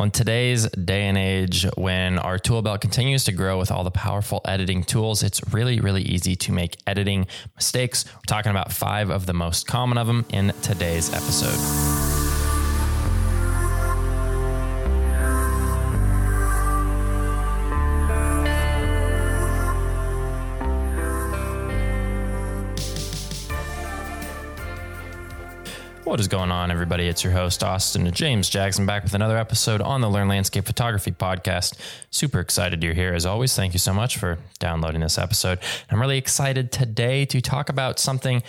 In today's day and age, when our tool belt continues to grow with all the powerful editing tools, it's really, really easy to make editing mistakes. We're talking about five of the most common of them in today's episode. What is going on, everybody? It's your host, Austin James Jackson, back with another episode on the Learn Landscape Photography podcast. Super excited you're here as always. Thank you so much for downloading this episode. I'm really excited today to talk about something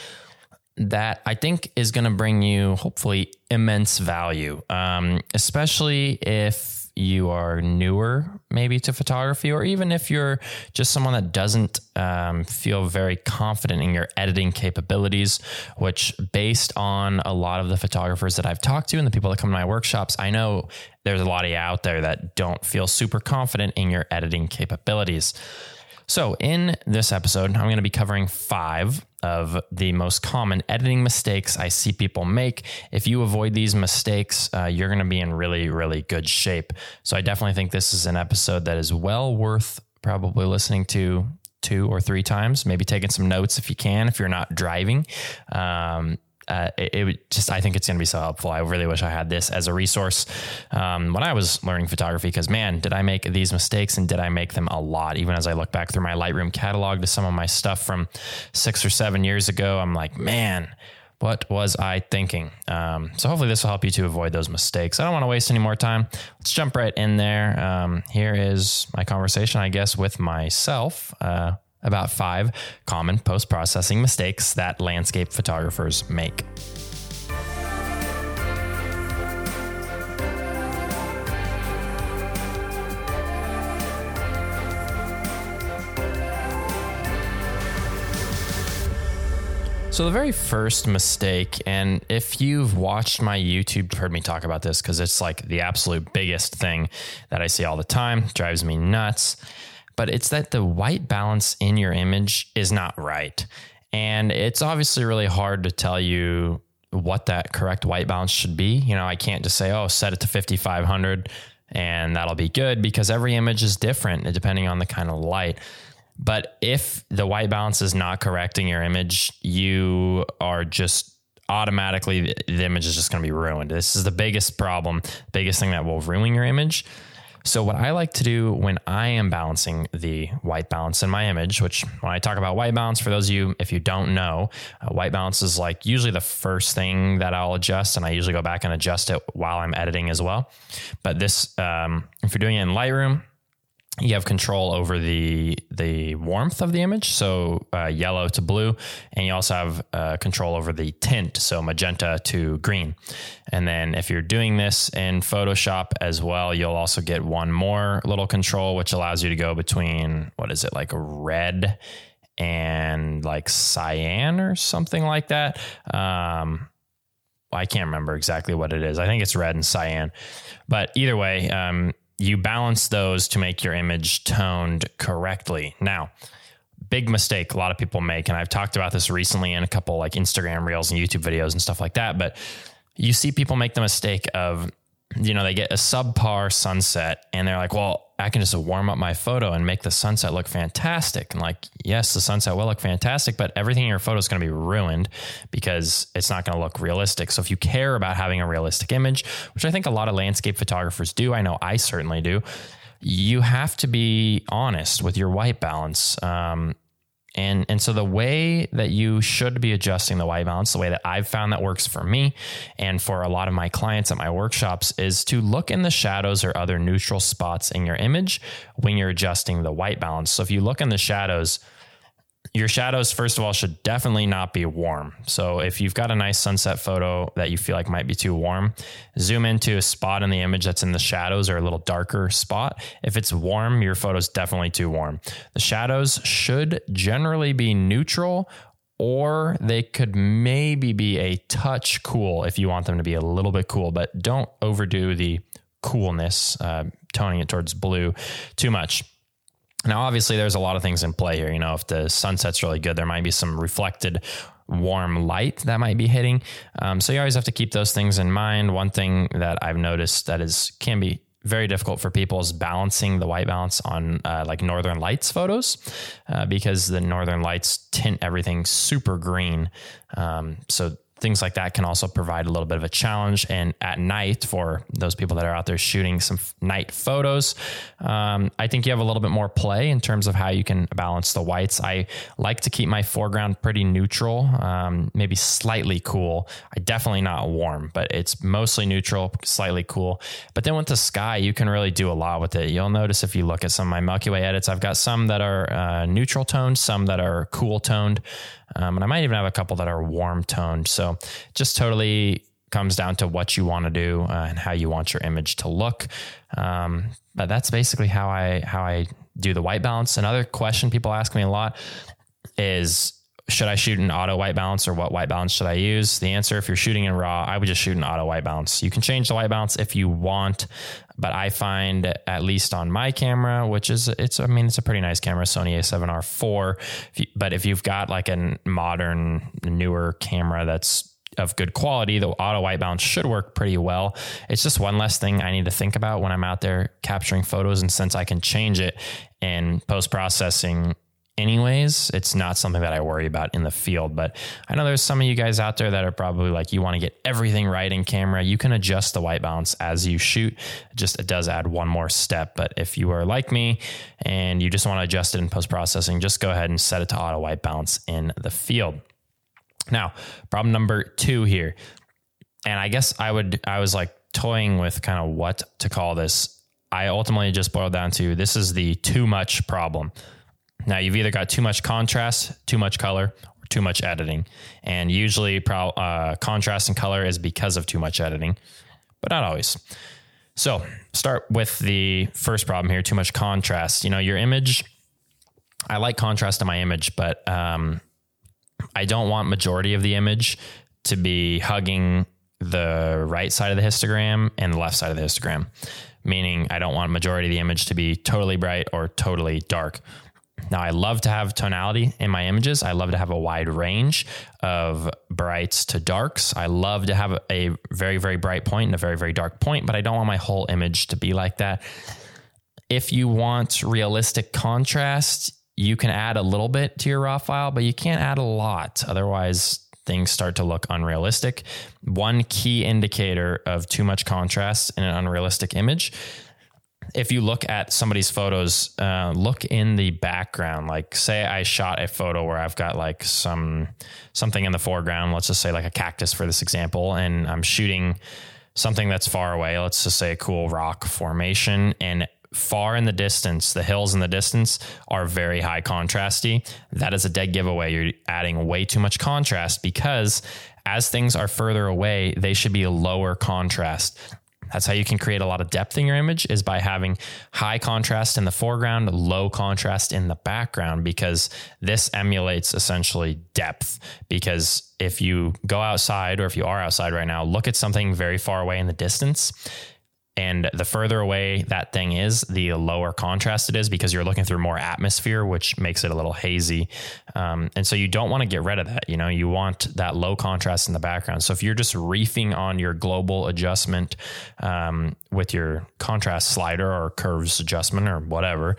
that I think is going to bring you, hopefully, immense value, um, especially if you are newer maybe to photography, or even if you're just someone that doesn't um, feel very confident in your editing capabilities, which based on a lot of the photographers that I've talked to and the people that come to my workshops, I know there's a lot of you out there that don't feel super confident in your editing capabilities. So, in this episode, I'm going to be covering five of the most common editing mistakes I see people make. If you avoid these mistakes, uh, you're going to be in really, really good shape. So, I definitely think this is an episode that is well worth probably listening to two or three times, maybe taking some notes if you can, if you're not driving. Um, uh, it, it, just I think it's going to be so helpful. I really wish I had this as a resource um, when I was learning photography because man, did I make these mistakes and did I make them a lot? Even as I look back through my Lightroom catalog to some of my stuff from six or seven years ago, I'm like, man. What was I thinking? Um, so hopefully this will help you to avoid those mistakes. I don't want to waste any more time. Let's jump right in there. Um, here is my conversation, I guess, with myself. Uh, about five common post processing mistakes that landscape photographers make. So, the very first mistake, and if you've watched my YouTube, heard me talk about this because it's like the absolute biggest thing that I see all the time, drives me nuts but it's that the white balance in your image is not right. And it's obviously really hard to tell you what that correct white balance should be. You know, I can't just say, oh, set it to 5500 and that'll be good because every image is different depending on the kind of light. But if the white balance is not correcting your image, you are just automatically, the image is just going to be ruined. This is the biggest problem, biggest thing that will ruin your image. So, what I like to do when I am balancing the white balance in my image, which when I talk about white balance, for those of you, if you don't know, uh, white balance is like usually the first thing that I'll adjust, and I usually go back and adjust it while I'm editing as well. But this, um, if you're doing it in Lightroom, you have control over the the warmth of the image, so uh, yellow to blue, and you also have uh, control over the tint, so magenta to green. And then if you're doing this in Photoshop as well, you'll also get one more little control, which allows you to go between what is it like red and like cyan or something like that. Um, I can't remember exactly what it is. I think it's red and cyan, but either way. Um, you balance those to make your image toned correctly. Now, big mistake a lot of people make, and I've talked about this recently in a couple like Instagram reels and YouTube videos and stuff like that, but you see people make the mistake of you know, they get a subpar sunset and they're like, well, I can just warm up my photo and make the sunset look fantastic. And like, yes, the sunset will look fantastic, but everything in your photo is going to be ruined because it's not going to look realistic. So if you care about having a realistic image, which I think a lot of landscape photographers do, I know I certainly do, you have to be honest with your white balance. Um, and, and so the way that you should be adjusting the white balance, the way that I've found that works for me and for a lot of my clients at my workshops is to look in the shadows or other neutral spots in your image when you're adjusting the white balance. So if you look in the shadows, your shadows, first of all, should definitely not be warm. So if you've got a nice sunset photo that you feel like might be too warm, zoom into a spot in the image that's in the shadows or a little darker spot. If it's warm, your photo's definitely too warm. The shadows should generally be neutral or they could maybe be a touch cool if you want them to be a little bit cool, but don't overdo the coolness, uh, toning it towards blue too much. Now, obviously, there's a lot of things in play here. You know, if the sunset's really good, there might be some reflected warm light that might be hitting. Um, so you always have to keep those things in mind. One thing that I've noticed that is can be very difficult for people is balancing the white balance on uh, like northern lights photos uh, because the northern lights tint everything super green um, so things like that can also provide a little bit of a challenge. And at night, for those people that are out there shooting some night photos, um, I think you have a little bit more play in terms of how you can balance the whites. I like to keep my foreground pretty neutral, um, maybe slightly cool. I definitely not warm, but it's mostly neutral, slightly cool. But then with the sky, you can really do a lot with it. You'll notice if you look at some of my Milky Way edits, I've got some that are uh, neutral toned, some that are cool toned. Um, and I might even have a couple that are warm toned. So just totally comes down to what you want to do uh, and how you want your image to look. Um, but that's basically how I how I do the white balance. Another question people ask me a lot is should I shoot an auto white balance or what white balance should I use? The answer, if you're shooting in RAW, I would just shoot an auto white balance. You can change the white balance if you want, but I find at least on my camera, which is it's I mean it's a pretty nice camera, Sony A7R IV. But if you've got like a modern, newer camera that's of good quality, the auto white balance should work pretty well. It's just one less thing I need to think about when I'm out there capturing photos, and since I can change it in post processing anyways. It's not something that I worry about in the field, but I know there's some of you guys out there that are probably like, you want to get everything right in camera. You can adjust the white balance as you shoot. It Just it does add one more step. But if you are like me and you just want to adjust it in post processing, just go ahead and set it to auto white balance in the field. Now, problem number two here. And I guess I would, I was like toying with kind of what to call this. I ultimately just boiled down to this is the too much problem. Now you've either got too much contrast, too much color, or too much editing. And usually pro, uh, contrast and color is because of too much editing, but not always. So start with the first problem here, too much contrast. You know, your image, I like contrast in my image, but um, I don't want majority of the image to be hugging the right side of the histogram and the left side of the histogram. Meaning I don't want majority of the image to be totally bright or totally dark. Now, I love to have tonality in my images. I love to have a wide range of brights to darks. I love to have a very, very bright point and a very, very dark point, but I don't want my whole image to be like that. If you want realistic contrast, you can add a little bit to your raw file, but you can't add a lot. Otherwise, things start to look unrealistic. One key indicator of too much contrast in an unrealistic image if you look at somebody's photos, uh, look in the background. Like, say I shot a photo where I've got like some something in the foreground. Let's just say like a cactus for this example, and I'm shooting something that's far away. Let's just say a cool rock formation, and far in the distance, the hills in the distance are very high contrasty. That is a dead giveaway. You're adding way too much contrast because as things are further away, they should be a lower contrast. That's how you can create a lot of depth in your image is by having high contrast in the foreground, low contrast in the background, because this emulates essentially depth. Because if you go outside or if you are outside right now, look at something very far away in the distance and the further away that thing is, the lower contrast it is because you're looking through more atmosphere, which makes it a little hazy. Um, and so you don't want to get rid of that. You know, you want that low contrast in the background. So if you're just reefing on your global adjustment um, with your contrast slider or curves adjustment or whatever,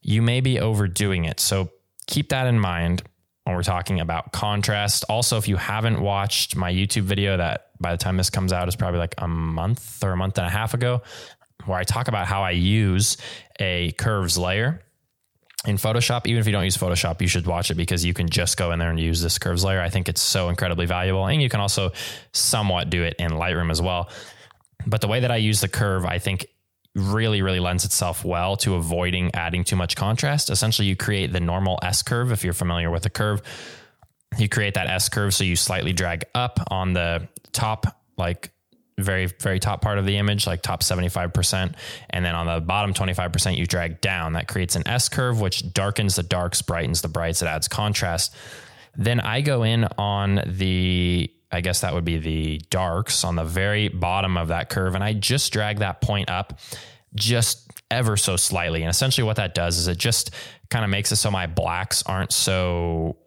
you may be overdoing it. So keep that in mind when we're talking about contrast. Also, if you haven't watched my YouTube video that by the time this comes out is probably like a month or a month and a half ago, where I talk about how I use a curves layer in Photoshop. Even if you don't use Photoshop, you should watch it because you can just go in there and use this curves layer. I think it's so incredibly valuable. And you can also somewhat do it in Lightroom as well. But the way that I use the curve, I think really, really lends itself well to avoiding adding too much contrast. Essentially, you create the normal S curve. If you're familiar with the curve, you create that S curve. So you slightly drag up on the top, like very, very top part of the image, like top 75%. And then on the bottom 25%, you drag down. That creates an S curve, which darkens the darks, brightens the brights, it adds contrast. Then I go in on the I guess that would be the darks on the very bottom of that curve. And I just drag that point up just ever so slightly. And essentially what that does is it just kind of makes it so my blacks aren't so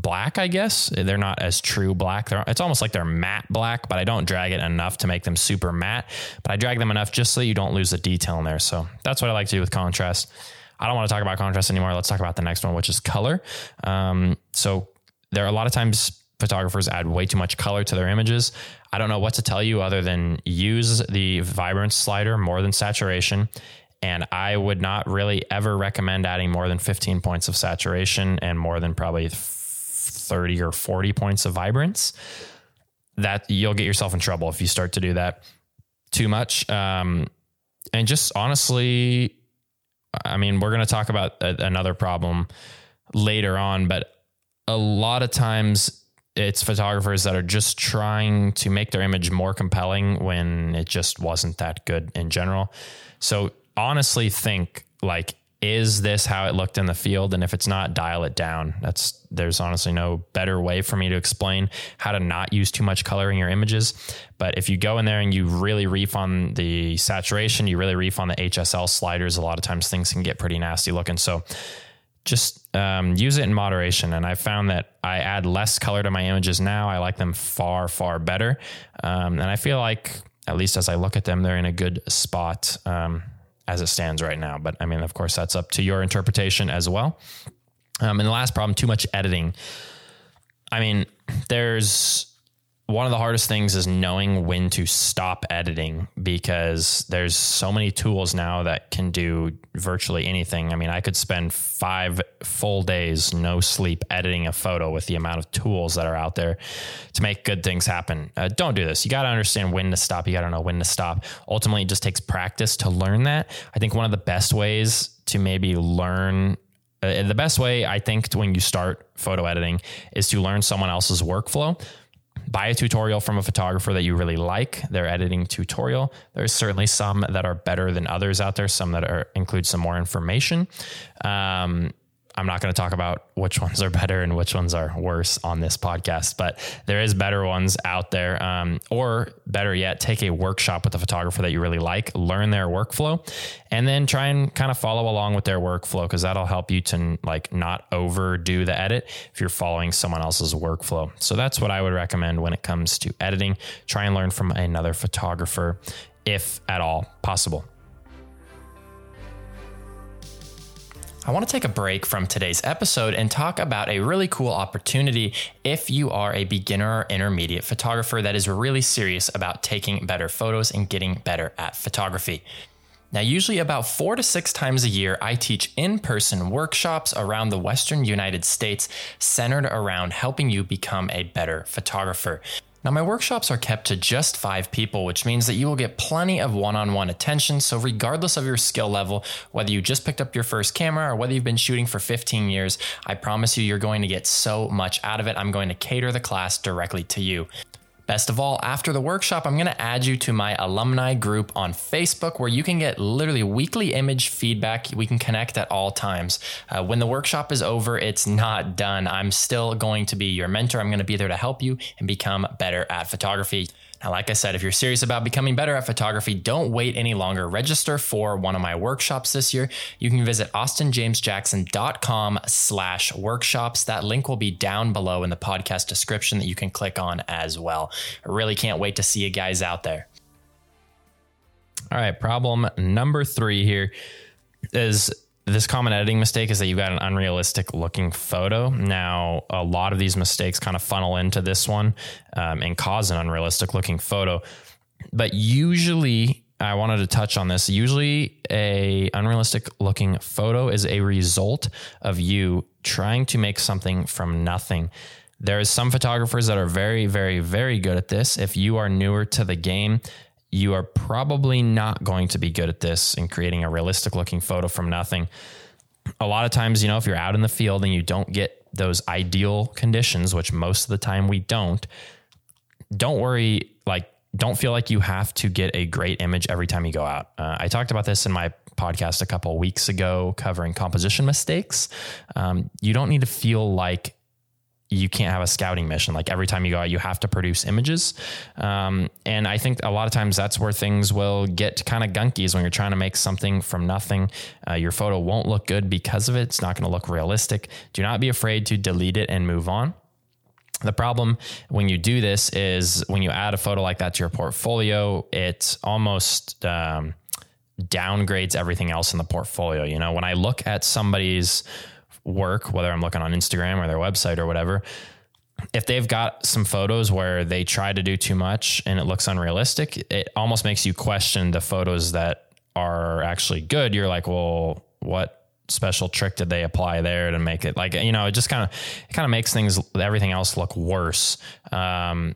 black, I guess. They're not as true black. They're, it's almost like they're matte black, but I don't drag it enough to make them super matte. But I drag them enough just so you don't lose the detail in there. So that's what I like to do with contrast. I don't want to talk about contrast anymore. Let's talk about the next one, which is color. Um, so there are a lot of times photographers add way too much color to their images. I don't know what to tell you other than use the vibrance slider more than saturation. And I would not really ever recommend adding more than 15 points of saturation and more than probably 30 or 40 points of vibrance. That you'll get yourself in trouble if you start to do that too much. Um, and just honestly, I mean, we're going to talk about a, another problem later on, but a lot of times it's photographers that are just trying to make their image more compelling when it just wasn't that good in general. So honestly think like is this how it looked in the field? And if it's not dial it down. That's there's honestly no better way for me to explain how to not use too much color in your images. But if you go in there and you really reef on the saturation you really reef on the hsl sliders a lot of times things can get pretty nasty looking. So just um, use it in moderation. And i found that i add less color to my images now. I like them far far better. Um, and i feel like at least as i look at them they're in a good spot. Um, as it stands right now. But I mean, of course, that's up to your interpretation as well. Um, and the last problem, too much editing. I mean, there's one of the hardest things is knowing when to stop editing because there's so many tools now that can do virtually anything. I mean, I could spend five full days, no sleep, editing a photo with the amount of tools that are out there to make good things happen. Uh, don't do this. You got to understand when to stop. You got to know when to stop. Ultimately, it just takes practice to learn that. I think one of the best ways to maybe learn uh, the best way I think when you start photo editing is to learn someone else's workflow buy a tutorial from a photographer that you really like, their editing tutorial. There's certainly some that are better than others out there, some that are include some more information. Um, I'm not going to talk about which ones are better and which ones are worse on this podcast, but there is better ones out there. Um, or better yet, take a workshop with a photographer that you really like, learn their workflow, and then try and kind of follow along with their workflow because that'll help you to like not overdo the edit if you're following someone else's workflow. So that's what I would recommend when it comes to editing. Try and learn from another photographer if at all possible. I want to take a break from today's episode and talk about a really cool opportunity if you are a beginner or intermediate photographer that is really serious about taking better photos and getting better at photography. Now, usually about four to six times a year, I teach in person workshops around the Western United States centered around helping you become a better photographer. Now, my workshops are kept to just five people, which means that you will get plenty of one on one attention. So, regardless of your skill level, whether you just picked up your first camera or whether you've been shooting for 15 years, I promise you, you're going to get so much out of it. I'm going to cater the class directly to you. Best of all, after the workshop, I'm going to add you to my alumni group on Facebook where you can get literally weekly image feedback. We can connect at all times. Uh, when the workshop is over, it's not done. I'm still going to be your mentor. I'm going to be there to help you and become better at photography. Now, like I said, if you're serious about becoming better at photography, don't wait any longer. Register for one of my workshops this year. You can visit austinjamesjackson.com slash workshops. That link will be down below in the podcast description that you can click on as well. I really can't wait to see you guys out there. All right, problem number three here is this common editing mistake is that you've got an unrealistic looking photo. Now, a lot of these mistakes kind of funnel into this one um, and cause an unrealistic looking photo. But usually, I wanted to touch on this. Usually, a unrealistic looking photo is a result of you trying to make something from nothing. There is some photographers that are very, very, very good at this. If you are newer to the game, you are probably not going to be good at this in creating a realistic looking photo from nothing. A lot of times, you know, if you're out in the field and you don't get those ideal conditions, which most of the time we don't, don't worry. Like, don't feel like you have to get a great image every time you go out. Uh, I talked about this in my podcast a couple weeks ago covering composition mistakes. Um, you don't need to feel like you can't have a scouting mission. Like every time you go out, you have to produce images. Um, and I think a lot of times that's where things will get kind of gunky is when you're trying to make something from nothing. Uh, your photo won't look good because of it. It's not going to look realistic. Do not be afraid to delete it and move on. The problem when you do this is when you add a photo like that to your portfolio, it almost um, downgrades everything else in the portfolio. You know, when I look at somebody's work, whether I'm looking on Instagram or their website or whatever, if they've got some photos where they try to do too much and it looks unrealistic, it almost makes you question the photos that are actually good. You're like, well, what special trick did they apply there to make it like you know it just kind of it kind of makes things everything else look worse um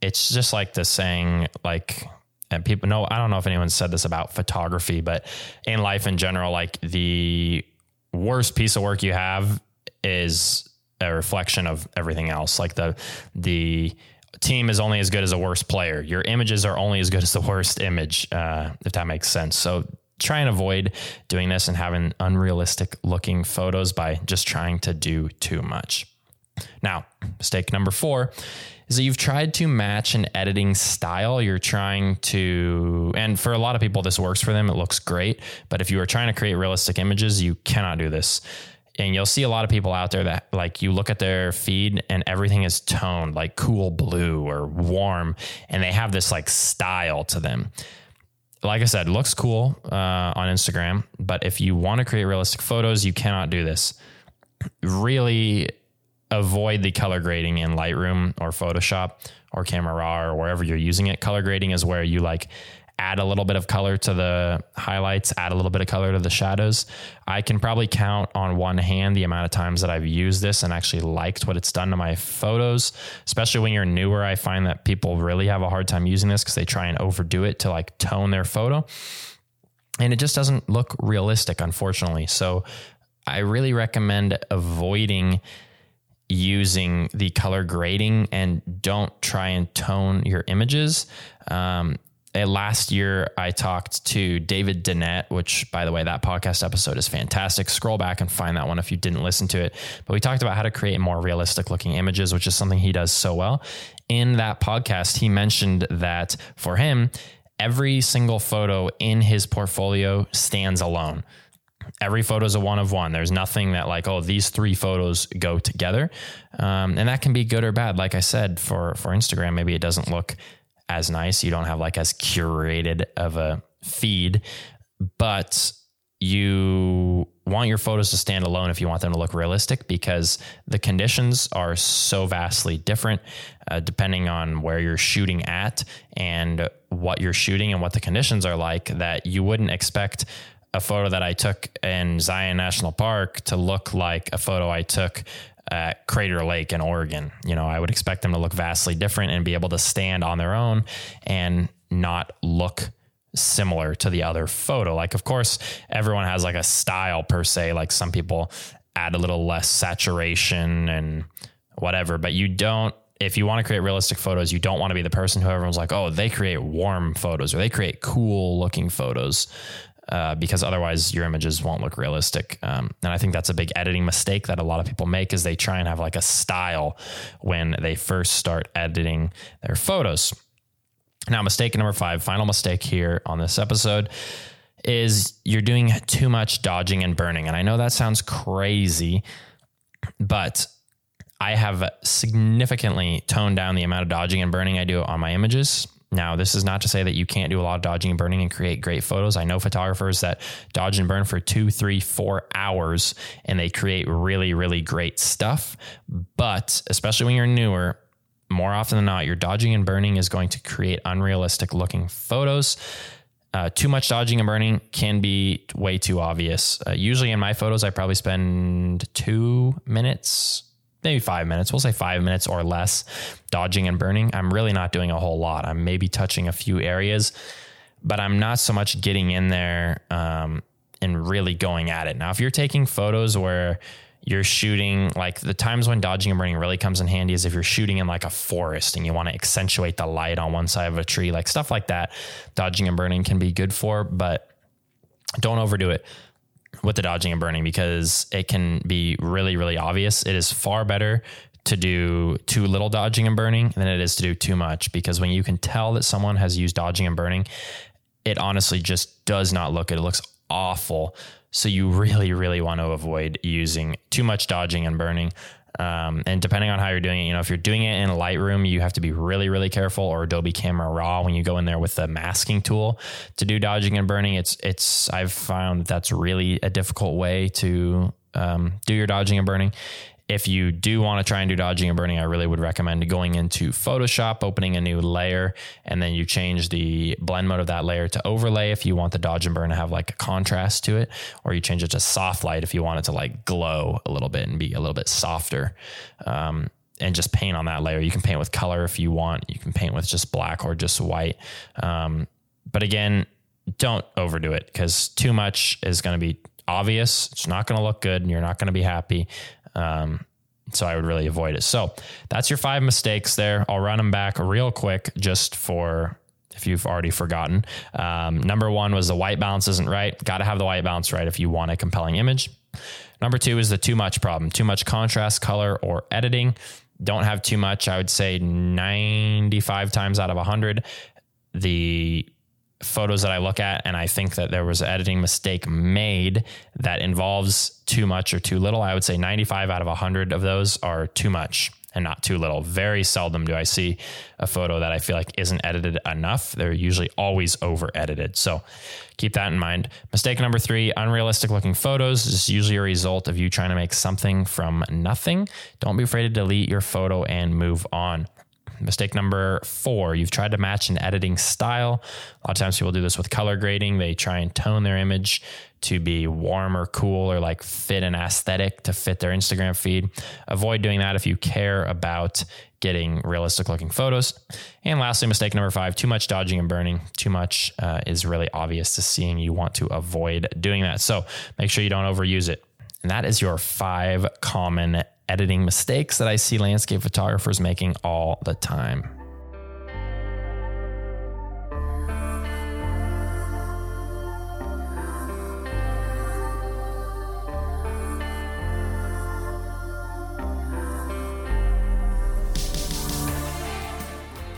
it's just like the saying like and people know i don't know if anyone said this about photography but in life in general like the worst piece of work you have is a reflection of everything else. Like the the team is only as good as the worst player. Your images are only as good as the worst image, uh, if that makes sense. So try and avoid doing this and having unrealistic looking photos by just trying to do too much. Now, mistake number four is that you've tried to match an editing style. You're trying to, and for a lot of people, this works for them. It looks great. But if you are trying to create realistic images, you cannot do this. And you'll see a lot of people out there that, like, you look at their feed and everything is toned, like cool blue or warm, and they have this like style to them like I said, looks cool uh, on Instagram, but if you want to create realistic photos, you cannot do this. Really avoid the color grading in Lightroom or Photoshop or Camera Raw or wherever you're using it. Color grading is where you like add a little bit of color to the highlights, add a little bit of color to the shadows. I can probably count on one hand the amount of times that I've used this and actually liked what it's done to my photos. Especially when you're newer, I find that people really have a hard time using this because they try and overdo it to like tone their photo. And it just doesn't look realistic, unfortunately. So I really recommend avoiding using the color grading and don't try and tone your images. Um, last year, I talked to David Dennett, which, by the way, that podcast episode is fantastic. Scroll back and find that one if you didn't listen to it. But we talked about how to create more realistic looking images, which is something he does so well. In that podcast, he mentioned that for him, every single photo in his portfolio stands alone every photo is a one of one. There's nothing that like, oh, these three photos go together, um, and that can be good or bad. Like I said, for for Instagram, maybe it doesn't look as nice. You don't have like as curated of a feed, but you want your photos to stand alone if you want them to look realistic because the conditions are so vastly different uh, depending on where you're shooting at and what you're shooting and what the conditions are like that you wouldn't expect a photo that I took in Zion National Park to look like a photo I took at Crater Lake in Oregon. You know, I would expect them to look vastly different and be able to stand on their own and not look similar to the other photo. Like, of course, everyone has like a style per se. Like, some people add a little less saturation and whatever, but you don't. If you want to create realistic photos, you don't want to be the person who everyone's like, oh, they create warm photos or they create cool looking photos. Uh, because otherwise your images won't look realistic. Um, and I think that's a big editing mistake that a lot of people make is they try and have like a style when they first start editing their photos. Now, mistake number five, final mistake here on this episode is you're doing too much dodging and burning. And I know that sounds crazy, but I have significantly toned down the amount of dodging and burning I do on my images. Now, this is not to say that you can't do a lot of dodging and burning and create great photos. I know photographers that dodge and burn for two, three, four hours and they create really, really great stuff. But especially when you're newer, more often than not, your dodging and burning is going to create unrealistic looking photos. Uh, too much dodging and burning can be way too obvious. Uh, usually in my photos, I probably spend two minutes maybe five minutes. We'll say five minutes or less dodging and burning. I'm really not doing a whole lot. I'm maybe touching a few areas, but I'm not so much getting in there um, and really going at it. Now, if you're taking photos where you're shooting like the times when dodging and burning really comes in handy is if you're shooting in like a forest and you want to accentuate the light on one side of a tree, like stuff like that. Dodging and burning can be good for, but don't overdo it with the dodging and burning because it can be really, really obvious. It is far better to do too little dodging and burning than it is to do too much because when you can tell that someone has used dodging and burning, it honestly just does not look good. It looks awful. So you really, really want to avoid using too much dodging and burning. Um, and depending on how you're doing it, you know, if you're doing it in Lightroom, you have to be really, really careful, or Adobe Camera Raw when you go in there with the masking tool to do dodging and burning. It's it's I've found that that's really a difficult way to um, do your dodging and burning if you do want to try and do dodging and burning, I really would recommend going into Photoshop, opening a new layer, and then you change the blend mode of that layer to overlay if you want the dodge and burn to have like a contrast to it, or you change it to soft light if you want it to like glow a little bit and be a little bit softer. Um, and just paint on that layer. You can paint with color if you want. You can paint with just black or just white. Um, but again, don't overdo it because too much is going to be obvious. It's not going to look good and you're not going to be happy. Um, so I would really avoid it. So that's your five mistakes there. I'll run them back real quick just for if you've already forgotten. Um, number one was the white balance isn't right. Got to have the white balance right if you want a compelling image. Number two is the too much problem, too much contrast, color, or editing. Don't have too much. I would say 95 times out of 100. The photos that I look at and I think that there was an editing mistake made that involves too much or too little, I would say 95 out of 100 of those are too much and not too little. Very seldom do I see a photo that I feel like isn't edited enough. They're usually always over edited. So keep that in mind. Mistake number three unrealistic looking photos This is usually a result of you trying to make something from nothing. Don't be afraid to delete your photo and move on. Mistake number four, you've tried to match an editing style. A lot of times people do this with color grading. They try and tone their image to be warm or cool or like fit an aesthetic to fit their Instagram feed. Avoid doing that if you care about getting realistic looking photos. And lastly, mistake number five too much dodging and burning. Too much uh, is really obvious to seeing. You want to avoid doing that. So make sure you don't overuse it. And that is your five common editing mistakes that I see landscape photographers making all the time.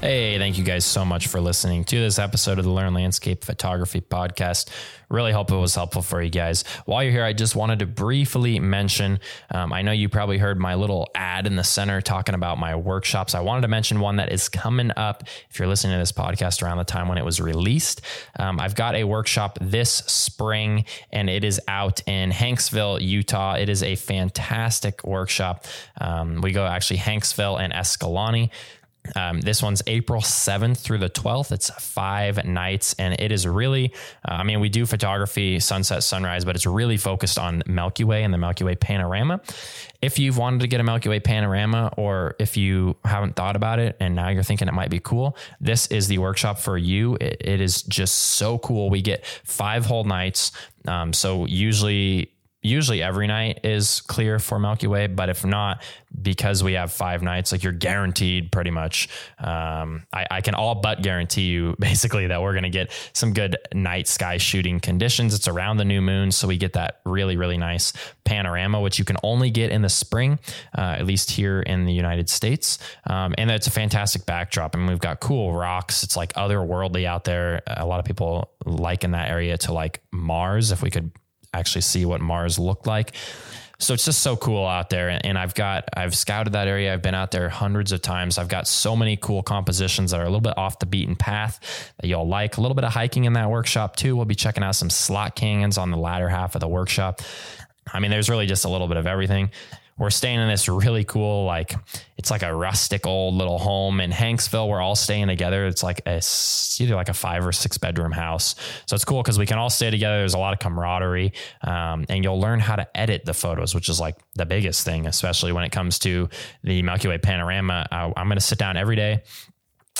Hey, thank you guys so much for listening to this episode of the Learn Landscape Photography Podcast. Really hope it was helpful for you guys. While you're here, I just wanted to briefly mention um, I know you probably heard my little ad in the center talking about my workshops. I wanted to mention one that is coming up if you're listening to this podcast around the time when it was released. Um, I've got a workshop this spring and it is out in Hanksville, Utah. It is a fantastic workshop. Um, we go actually Hanksville and Escalante. Um, this one's April 7th through the 12th. It's five nights, and it is really, uh, I mean, we do photography, sunset, sunrise, but it's really focused on Milky Way and the Milky Way panorama. If you've wanted to get a Milky Way panorama, or if you haven't thought about it and now you're thinking it might be cool, this is the workshop for you. it, it is just so cool. We get five whole nights. Um, so usually usually every night is clear for Milky Way, but if not, because we have five nights, like you're guaranteed pretty much. Um, I, I, can all but guarantee you basically that we're going to get some good night sky shooting conditions. It's around the new moon, so we get that really, really nice panorama, which you can only get in the spring, uh, at least here in the United States. Um, and it's a fantastic backdrop. I mean, we've got cool rocks. It's like otherworldly out there. A lot of people liken that area to like Mars. If we could actually see what Mars looked like. So it's just so cool out there. And I've got, I've scouted that area. I've been out there hundreds of times. I've got so many cool compositions that are a little bit off the beaten path that you'll like. A little bit of hiking in that workshop too. We'll be checking out some slot canyons on the latter half of the workshop. I mean, there's really just a little bit of everything we're staying in this really cool, like it's like a rustic old little home in Hanksville. We're all staying together. It's like a either like a five or six bedroom house. So it's cool because we can all stay together. There's a lot of camaraderie, um, and you'll learn how to edit the photos, which is like the biggest thing, especially when it comes to the Milky Way panorama. I, I'm going to sit down every day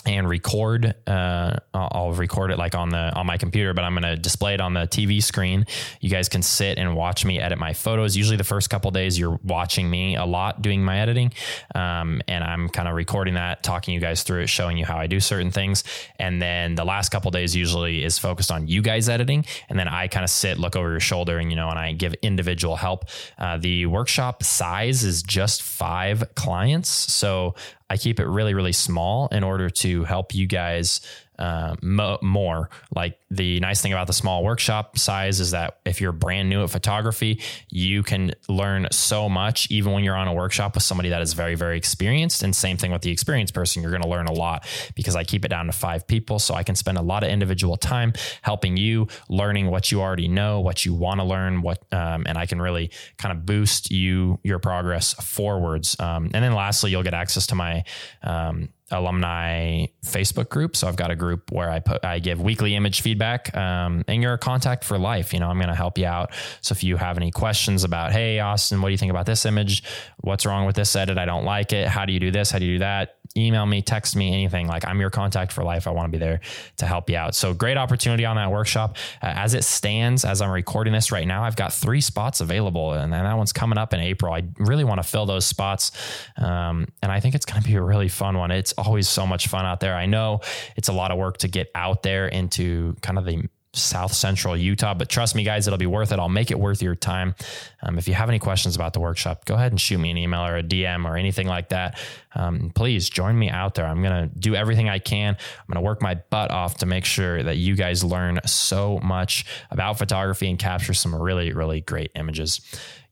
and record. Uh, I'll record it like on the on my computer, but I'm going to display it on the TV screen. You guys can sit and watch me edit my photos. Usually, the first couple days, you're watching me a lot doing my editing, um, and I'm kind of recording that, talking you guys through it, showing you how I do certain things. And then the last couple days usually is focused on you guys editing, and then I kind of sit, look over your shoulder, and you know, and I give individual help. Uh, the workshop size is just five clients, so I keep it really, really small in order to help you guys uh, mo- more. Like the nice thing about the small workshop size is that if you're brand new at photography, you can learn so much even when you're on a workshop with somebody that is very, very experienced. And same thing with the experienced person, you're going to learn a lot because I keep it down to five people. So I can spend a lot of individual time helping you, learning what you already know, what you want to learn, what, um, and I can really kind of boost you, your progress forwards. Um, and then lastly, you'll get access to my, um, alumni Facebook group. So I've got a group where I put I give weekly image feedback, um, and you're a contact for life. You know, I'm going to help you out. So if you have any questions about, hey Austin, what do you think about this image? What's wrong with this edit? I don't like it. How do you do this? How do you do that? Email me, text me, anything. Like I'm your contact for life. I want to be there to help you out. So great opportunity on that workshop. Uh, as it stands, as I'm recording this right now, I've got three spots available, and, and that one's coming up in April. I really want to fill those spots, um, and I think it's going to be a really fun one. It's always so much fun out there. I know it's a lot of work to get out there into kind of the South Central Utah. But trust me, guys, it'll be worth it. I'll make it worth your time. Um, if you have any questions about the workshop, go ahead and shoot me an email or a DM or anything like that. Um, please join me out there. I'm going to do everything I can. I'm going to work my butt off to make sure that you guys learn so much about photography and capture some really, really great images.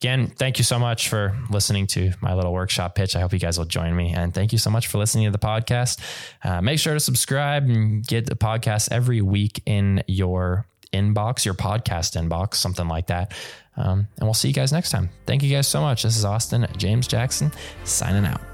Again, thank you so much for listening to my little workshop pitch. I hope you guys will join me. And thank you so much for listening to the podcast. Uh, make sure to subscribe and get the podcast every week in your inbox, your podcast inbox, something like that. Um, and we'll see you guys next time. Thank you guys so much. This is Austin James Jackson signing out.